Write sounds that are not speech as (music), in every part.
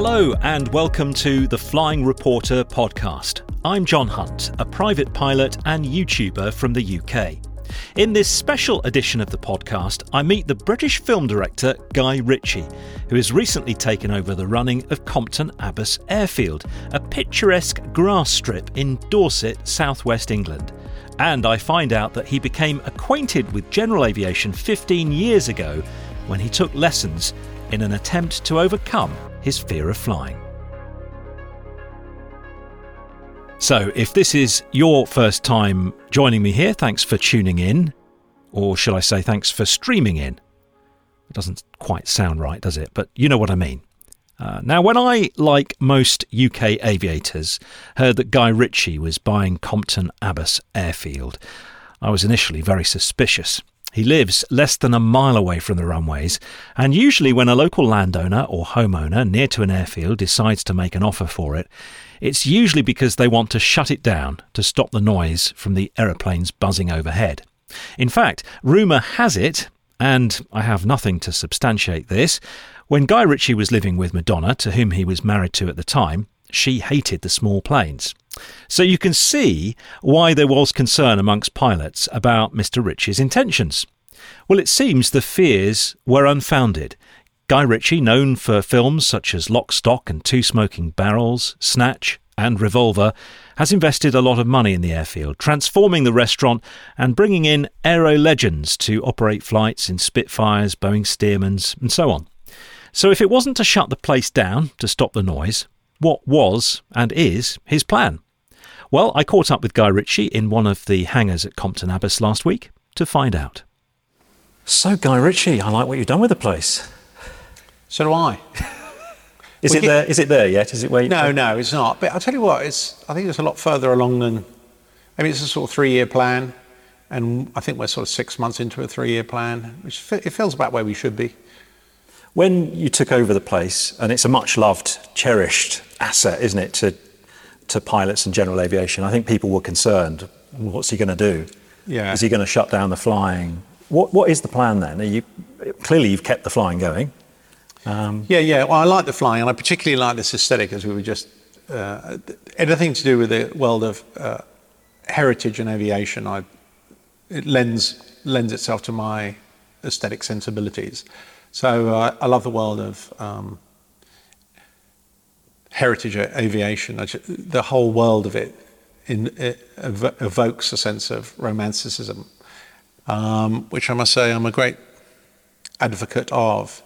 Hello, and welcome to the Flying Reporter podcast. I'm Jon Hunt, a private pilot and YouTuber from the UK. In this special edition of the podcast, I meet the British film director Guy Ritchie, who has recently taken over the running of Compton Abbas Airfield, a picturesque grass strip in Dorset, southwest England. And I find out that he became acquainted with general aviation 15 years ago when he took lessons in an attempt to overcome his fear of flying. So, if this is your first time joining me here, thanks for tuning in. Or should I say, thanks for streaming in? It doesn't quite sound right, does it? But you know what I mean. Uh, now, when I, like most UK aviators, heard that Guy Ritchie was buying Compton Abbas Airfield, I was initially very suspicious. He lives less than a mile away from the runways, and usually when a local landowner or homeowner near to an airfield decides to make an offer for it, it's usually because they want to shut it down to stop the noise from the aeroplanes buzzing overhead. In fact, rumour has it, and I have nothing to substantiate this, when Guy Ritchie was living with Madonna, to whom he was married to at the time, she hated the small planes. So you can see why there was concern amongst pilots about Mr. Ritchie's intentions. Well, it seems the fears were unfounded. Guy Ritchie, known for films such as Lock, Stock and Two Smoking Barrels, Snatch, and Revolver, has invested a lot of money in the airfield, transforming the restaurant and bringing in aero legends to operate flights in Spitfires, Boeing Stearmans, and so on. So if it wasn't to shut the place down to stop the noise, what was and is his plan? Well, I caught up with Guy Ritchie in one of the hangars at Compton Abbas last week to find out. So, Guy Ritchie, I like what you've done with the place. So do I. (laughs) Is it there? Is it there yet? Is it where? You no, no, it's not. But I'll tell you what, it's. I think it's a lot further along than. I mean, it's a sort of three-year plan, and I think we're sort of six months into a three-year plan, which it feels about where we should be. When you took over the place, and it's a much-loved, cherished asset, isn't it, to to pilots and general aviation? I think people were concerned. What's he going to do? Yeah. Is he going to shut down the flying? What What is the plan then? You, clearly, you've kept the flying going. Um, yeah, yeah. Well, I like the flying, and I particularly like this aesthetic, as we were just uh, anything to do with the world of uh, heritage and aviation. I, it lends lends itself to my aesthetic sensibilities. So uh, I love the world of um, heritage aviation. The whole world of it, in, it evokes a sense of romanticism, um, which I must say I'm a great advocate of.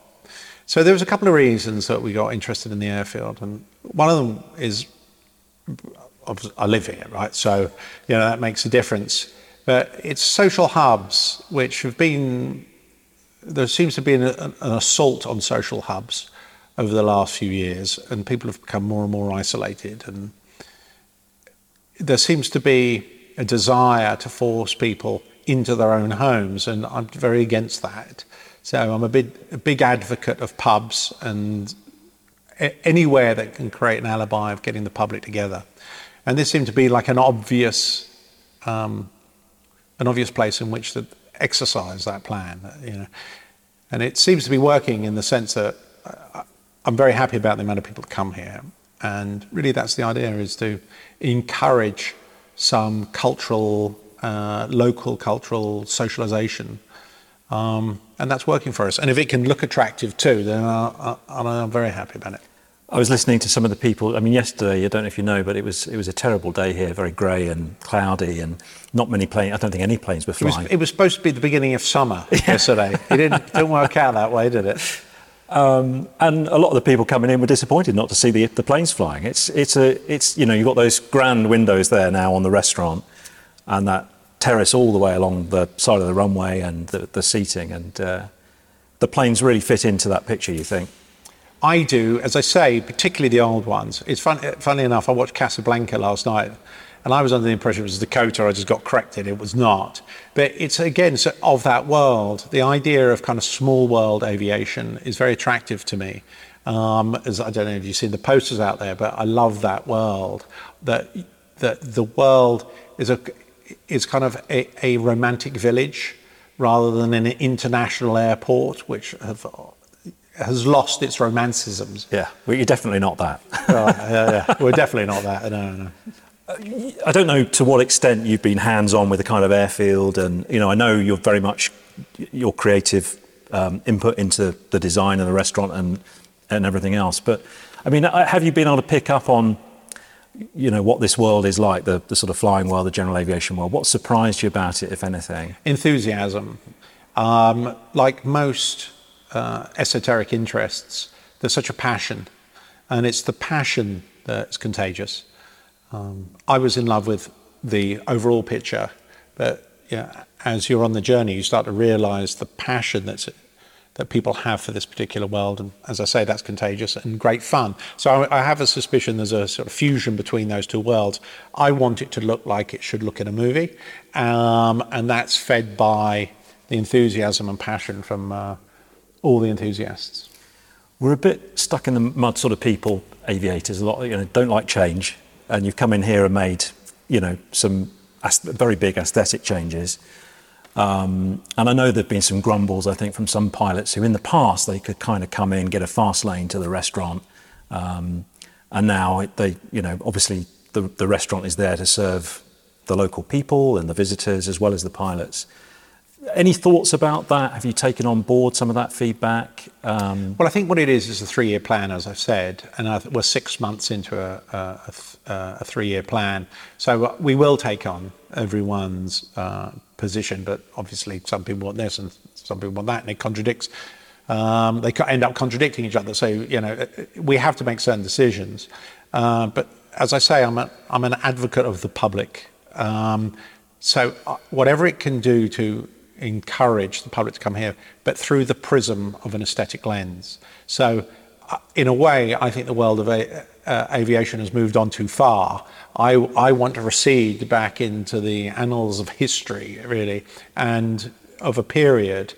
So there was a couple of reasons that we got interested in the airfield, and one of them is I live here, right? So you know that makes a difference. But it's social hubs which have been there seems to be an, an assault on social hubs over the last few years, and people have become more and more isolated. And there seems to be a desire to force people into their own homes, and I'm very against that. So I'm a big, a big advocate of pubs and anywhere that can create an alibi of getting the public together. And this seemed to be like an obvious, um, an obvious place in which to exercise that plan. You know, and it seems to be working in the sense that uh, I'm very happy about the amount of people that come here. And really, that's the idea: is to encourage some cultural, uh, local cultural socialization um, and that's working for us. And if it can look attractive too, then I, am very happy about it. I was listening to some of the people. I mean, yesterday, I don't know if you know, but it was it was a terrible day here, very grey and cloudy, and not many planes. I don't think any planes were flying. It was, it was supposed to be the beginning of summer (laughs) yesterday. it didn't, didn't work out that way, did it? Um, and a lot of the people coming in were disappointed not to see the, the planes flying. It's it's a it's you know you've got those grand windows there now on the restaurant, and that terrace all the way along the side of the runway and the, the seating. And uh, the planes really fit into that picture, you think? I do, as I say, particularly the old ones. It's fun, funny enough, I watched Casablanca last night and I was under the impression it was Dakota. I just got corrected. It was not. But it's again so of that world. The idea of kind of small world aviation is very attractive to me. Um, as I don't know if you've seen the posters out there, but I love that world. That that the world is a is kind of a, a romantic village rather than an international airport, which have has lost its romanticisms. Yeah, well, you're definitely not that. Right, yeah, yeah. We're definitely not that. No, no. I don't know to what extent you've been hands-on with the kind of airfield, and you know, I know you're very much your creative um, input into the design of the restaurant and and everything else. But I mean, uh, have you been able to pick up on, you know, what this world is like, the, the sort of flying world, the general aviation world? What surprised you about it, if anything? Enthusiasm. Um, like most uh, esoteric interests, there's such a passion, and it's the passion that's contagious. Um, I was in love with the overall picture, but yeah, as you're on the journey, you start to realize the passion that's that people have for this particular world. And as I say, that's contagious and great fun. So I, I, have a suspicion there's a sort of fusion between those two worlds. I want it to look like it should look in a movie, um, and that's fed by the enthusiasm and passion from uh, all the enthusiasts. We're a bit stuck in the mud, sort of people, aviators. A lot, you know, don't like change and you've come in here and made, you know, some very big aesthetic changes. Um, and I know there've been some grumbles, I think, from some pilots who in the past they could kind of come in, get a fast lane to the restaurant. Um, and now they, you know, obviously the, the restaurant is there to serve the local people and the visitors as well as the pilots. Any thoughts about that? Have you taken on board some of that feedback? Um, well, I think what it is is a three-year plan, as I've said, and we're six months into a, three-year plan. So uh, we will take on everyone's uh, position, but obviously some people want this and some people want that, and it contradicts. Um, they end up contradicting each other. So you know, uh, we have to make certain decisions. But as I say, I'm, an advocate of the public. Um, so whatever it can do to encourage the public to come here, but through the prism of an aesthetic lens. So, uh, in a way, I think the world of a, uh, aviation has moved on too far. I, I want to recede back into the annals of history, really, and of a period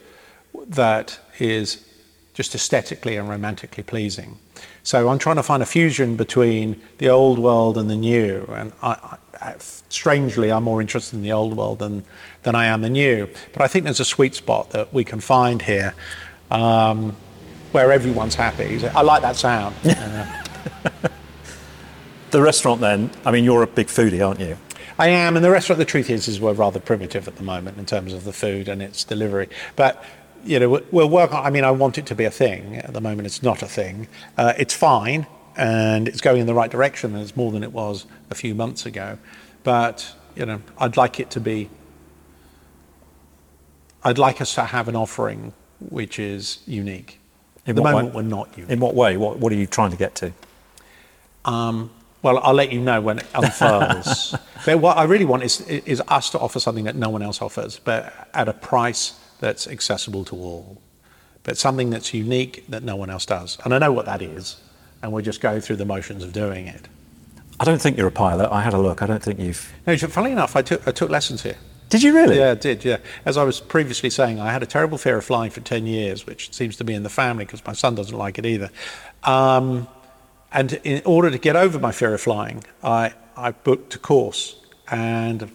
that is just aesthetically and romantically pleasing. So I'm trying to find a fusion between the old world and the new. And I, I, strangely, I'm more interested in the old world than, than I am the new. But I think there's a sweet spot that we can find here um, where everyone's happy. I like that sound. (laughs) the restaurant, then, I mean, you're a big foodie, aren't you? I am, and the restaurant, the truth is, is we're rather primitive at the moment in terms of the food and its delivery. But you know, we'll work on. I mean, I want it to be a thing. At the moment, it's not a thing. Uh, it's fine, and it's going in the right direction. And it's more than it was a few months ago. But you know, I'd like it to be. I'd like us to have an offering which is unique. In At the moment, way? we're not unique. In what way? What What are you trying to get to? Um, well, I'll let you know when it unfurls. (laughs) but what I really want is is us to offer something that no one else offers, but at a price that's accessible to all, but something that's unique that no one else does. And I know what that is, and we're just going through the motions of doing it. I don't think you're a pilot. I had a look. I don't think you've. No, funnily enough, I took, I took lessons here. Did you really? Yeah, I did. Yeah. As I was previously saying, I had a terrible fear of flying for 10 years, which seems to be in the family because my son doesn't like it either. Um, and in order to get over my fear of flying, I, I booked a course. And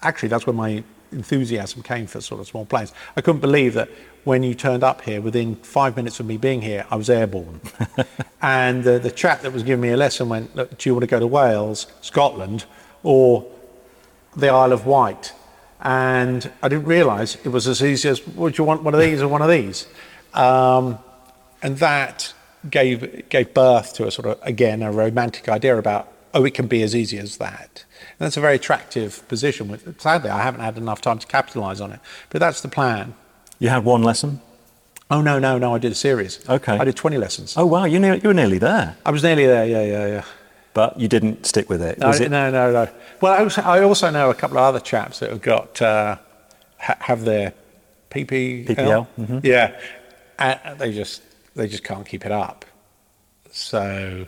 actually, that's when my enthusiasm came for sort of small planes. I couldn't believe that when you turned up here, within five minutes of me being here, I was airborne. (laughs) and uh, the chap that was giving me a lesson went, Look, Do you want to go to Wales, Scotland, or the Isle of Wight? And I didn't realise it was as easy as, Would you want one of these or one of these? Um, and that gave, gave birth to a sort of, again, a romantic idea about, oh, it can be as easy as that. And that's a very attractive position. Sadly, I haven't had enough time to capitalise on it, but that's the plan. You had one lesson? Oh, no, no, no, I did a series. Okay. I did 20 lessons. Oh, wow, you, you were nearly there. I was nearly there, yeah, yeah, yeah. But you didn't stick with it, no, it? No, no, no. Well, I also, I also, know a couple of other chaps that have got, uh, ha- have their PPL. PPL? Mm-hmm. Yeah. And they just, they just can't keep it up. So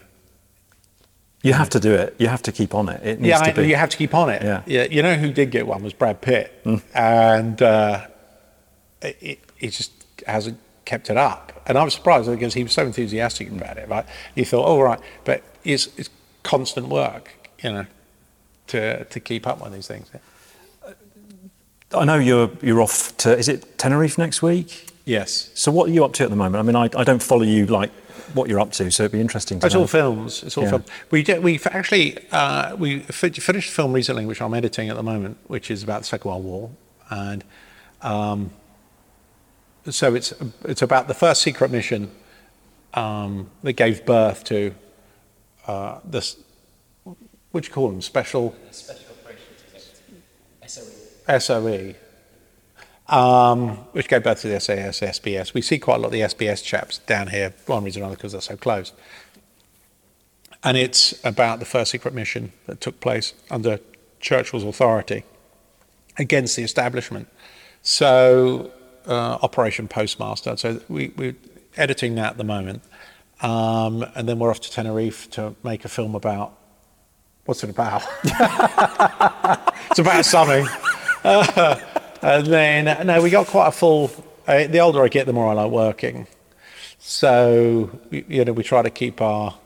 you have to do it. You have to keep on it. It needs yeah, to be. you have to keep on it. Yeah. yeah. You know who did get one was Brad Pitt, mm. and uh, it, it just hasn't kept it up. And I was surprised because he was so enthusiastic about it. Right? You thought, oh right, but it's, it's constant work, you know, to to keep up with these things. I know you're you're off to is it Tenerife next week? Yes. So what are you up to at the moment? I mean, I, I don't follow you like what you're up to, so it'd be interesting to It's know. all films. It's all Yeah. film. We did, we've actually uh, we fi- finished a film recently, which I'm editing at the moment, which is about the Second World War, and um, so it's it's about the first secret mission um, that gave birth to uh, this. What do you call them? Special Special Operations SOE. SOE, um, which go birth to the SAS, SBS. We see quite a lot of the SBS chaps down here, one reason or another, because they're so close. And it's about the first secret mission that took place under Churchill's authority against the establishment. So, uh, Operation Postmaster. So, we, we're editing that at the moment. Um, and then we're off to Tenerife to make a film about what's it about? (laughs) it's about something. Uh, (laughs) and then, no, we got quite a full. Uh, the older I get, the more I like working. So, you know, we try to keep our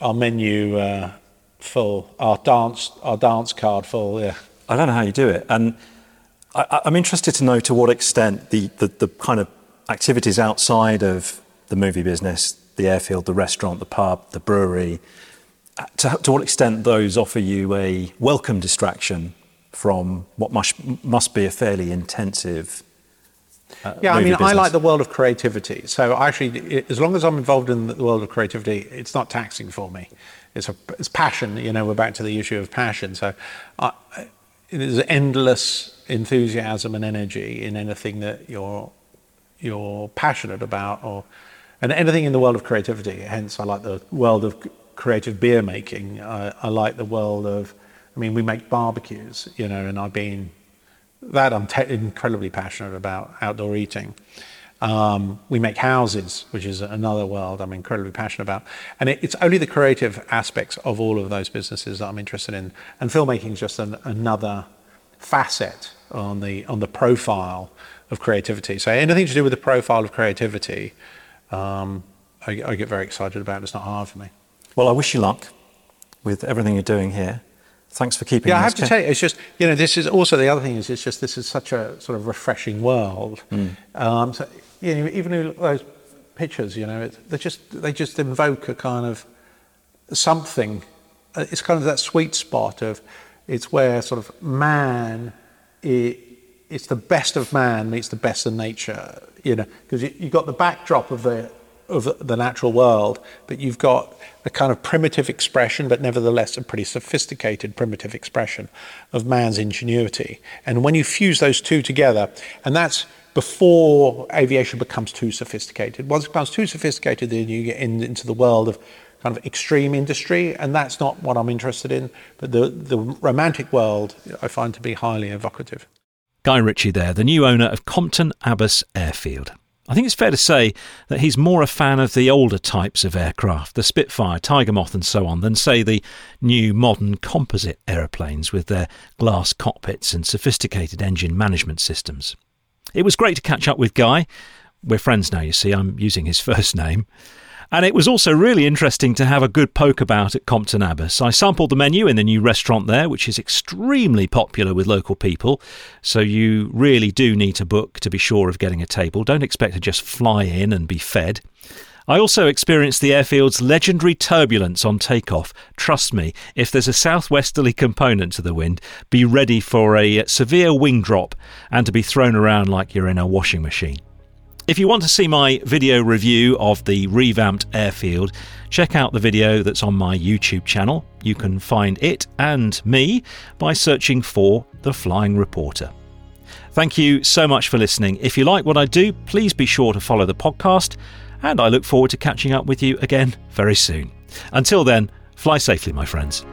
our menu uh, full, our dance our dance card full. Yeah. I don't know how you do it, and I- I'm interested to know to what extent the, the, the kind of activities outside of the movie business, the airfield, the restaurant, the pub, the brewery, uh, to, to what extent those offer you a welcome distraction from what must, must be a fairly intensive. Uh, Yeah, I mean, I like the world of creativity. So actually, as long as I'm involved in the world of creativity, it's not taxing for me. It's a, it's passion. You know, we're back to the issue of passion. So I, there's endless enthusiasm and energy in anything that you're you're passionate about, or and anything in the world of creativity. Hence, I like the world of creative beer making. I, I like the world of, I mean, we make barbecues. You know, and I've been that I'm te- incredibly passionate about outdoor eating. Um, we make houses, which is another world I'm incredibly passionate about. And it, it's only the creative aspects of all of those businesses that I'm interested in. And filmmaking is just an, another facet on the on the profile of creativity. So anything to do with the profile of creativity, um, I, I get very excited about. It's not hard for me. Well, I wish you luck with everything you're doing here. Thanks for keeping Yeah, I have to tell you, it's just you know, this is also the other thing is it's just this is such a sort of refreshing world. Um, so you know, even those pictures, you know, it, they just they just invoke a kind of something. uh, It's kind of that sweet spot of it's where sort of man, it, it's the best of man meets the best of nature. You know, because you, you've got the backdrop of the of the- natural world, but you've got a kind of primitive expression, but nevertheless a pretty sophisticated primitive expression of man's ingenuity. And when you fuse those two together, and that's before aviation becomes too sophisticated. Once it becomes too sophisticated, then you get in, into the world of kind of extreme industry, and that's not what I'm interested in. But the, the romantic world I find to be highly evocative. Guy Ritchie there, the new owner of Compton Abbas Airfield. I think it's fair to say that he's more a fan of the older types of aircraft, the Spitfire, Tiger Moth, and so on, than, say, the new modern composite aeroplanes with their glass cockpits and sophisticated engine management systems. It was great to catch up with Guy. We're friends now, you see, I'm using his (laughs) first name. And it was also really interesting to have a good poke about at Compton Abbas. I sampled the menu in the new restaurant there, which is extremely popular with local people. So you really do need to book to be sure of getting a table. Don't expect to just fly in and be fed. I also experienced the airfield's legendary turbulence on takeoff. Trust me, if there's a southwesterly component to the wind, be ready for a severe wing drop and to be thrown around like you're in a washing machine. If you want to see my video review of the revamped airfield, check out the video that's on my YouTube channel. You can find it and me by searching for The Flying Reporter. Thank you so much for listening. If you like what I do, please be sure to follow the podcast, and I look forward to catching up with you again very soon. Until then, fly safely, my friends.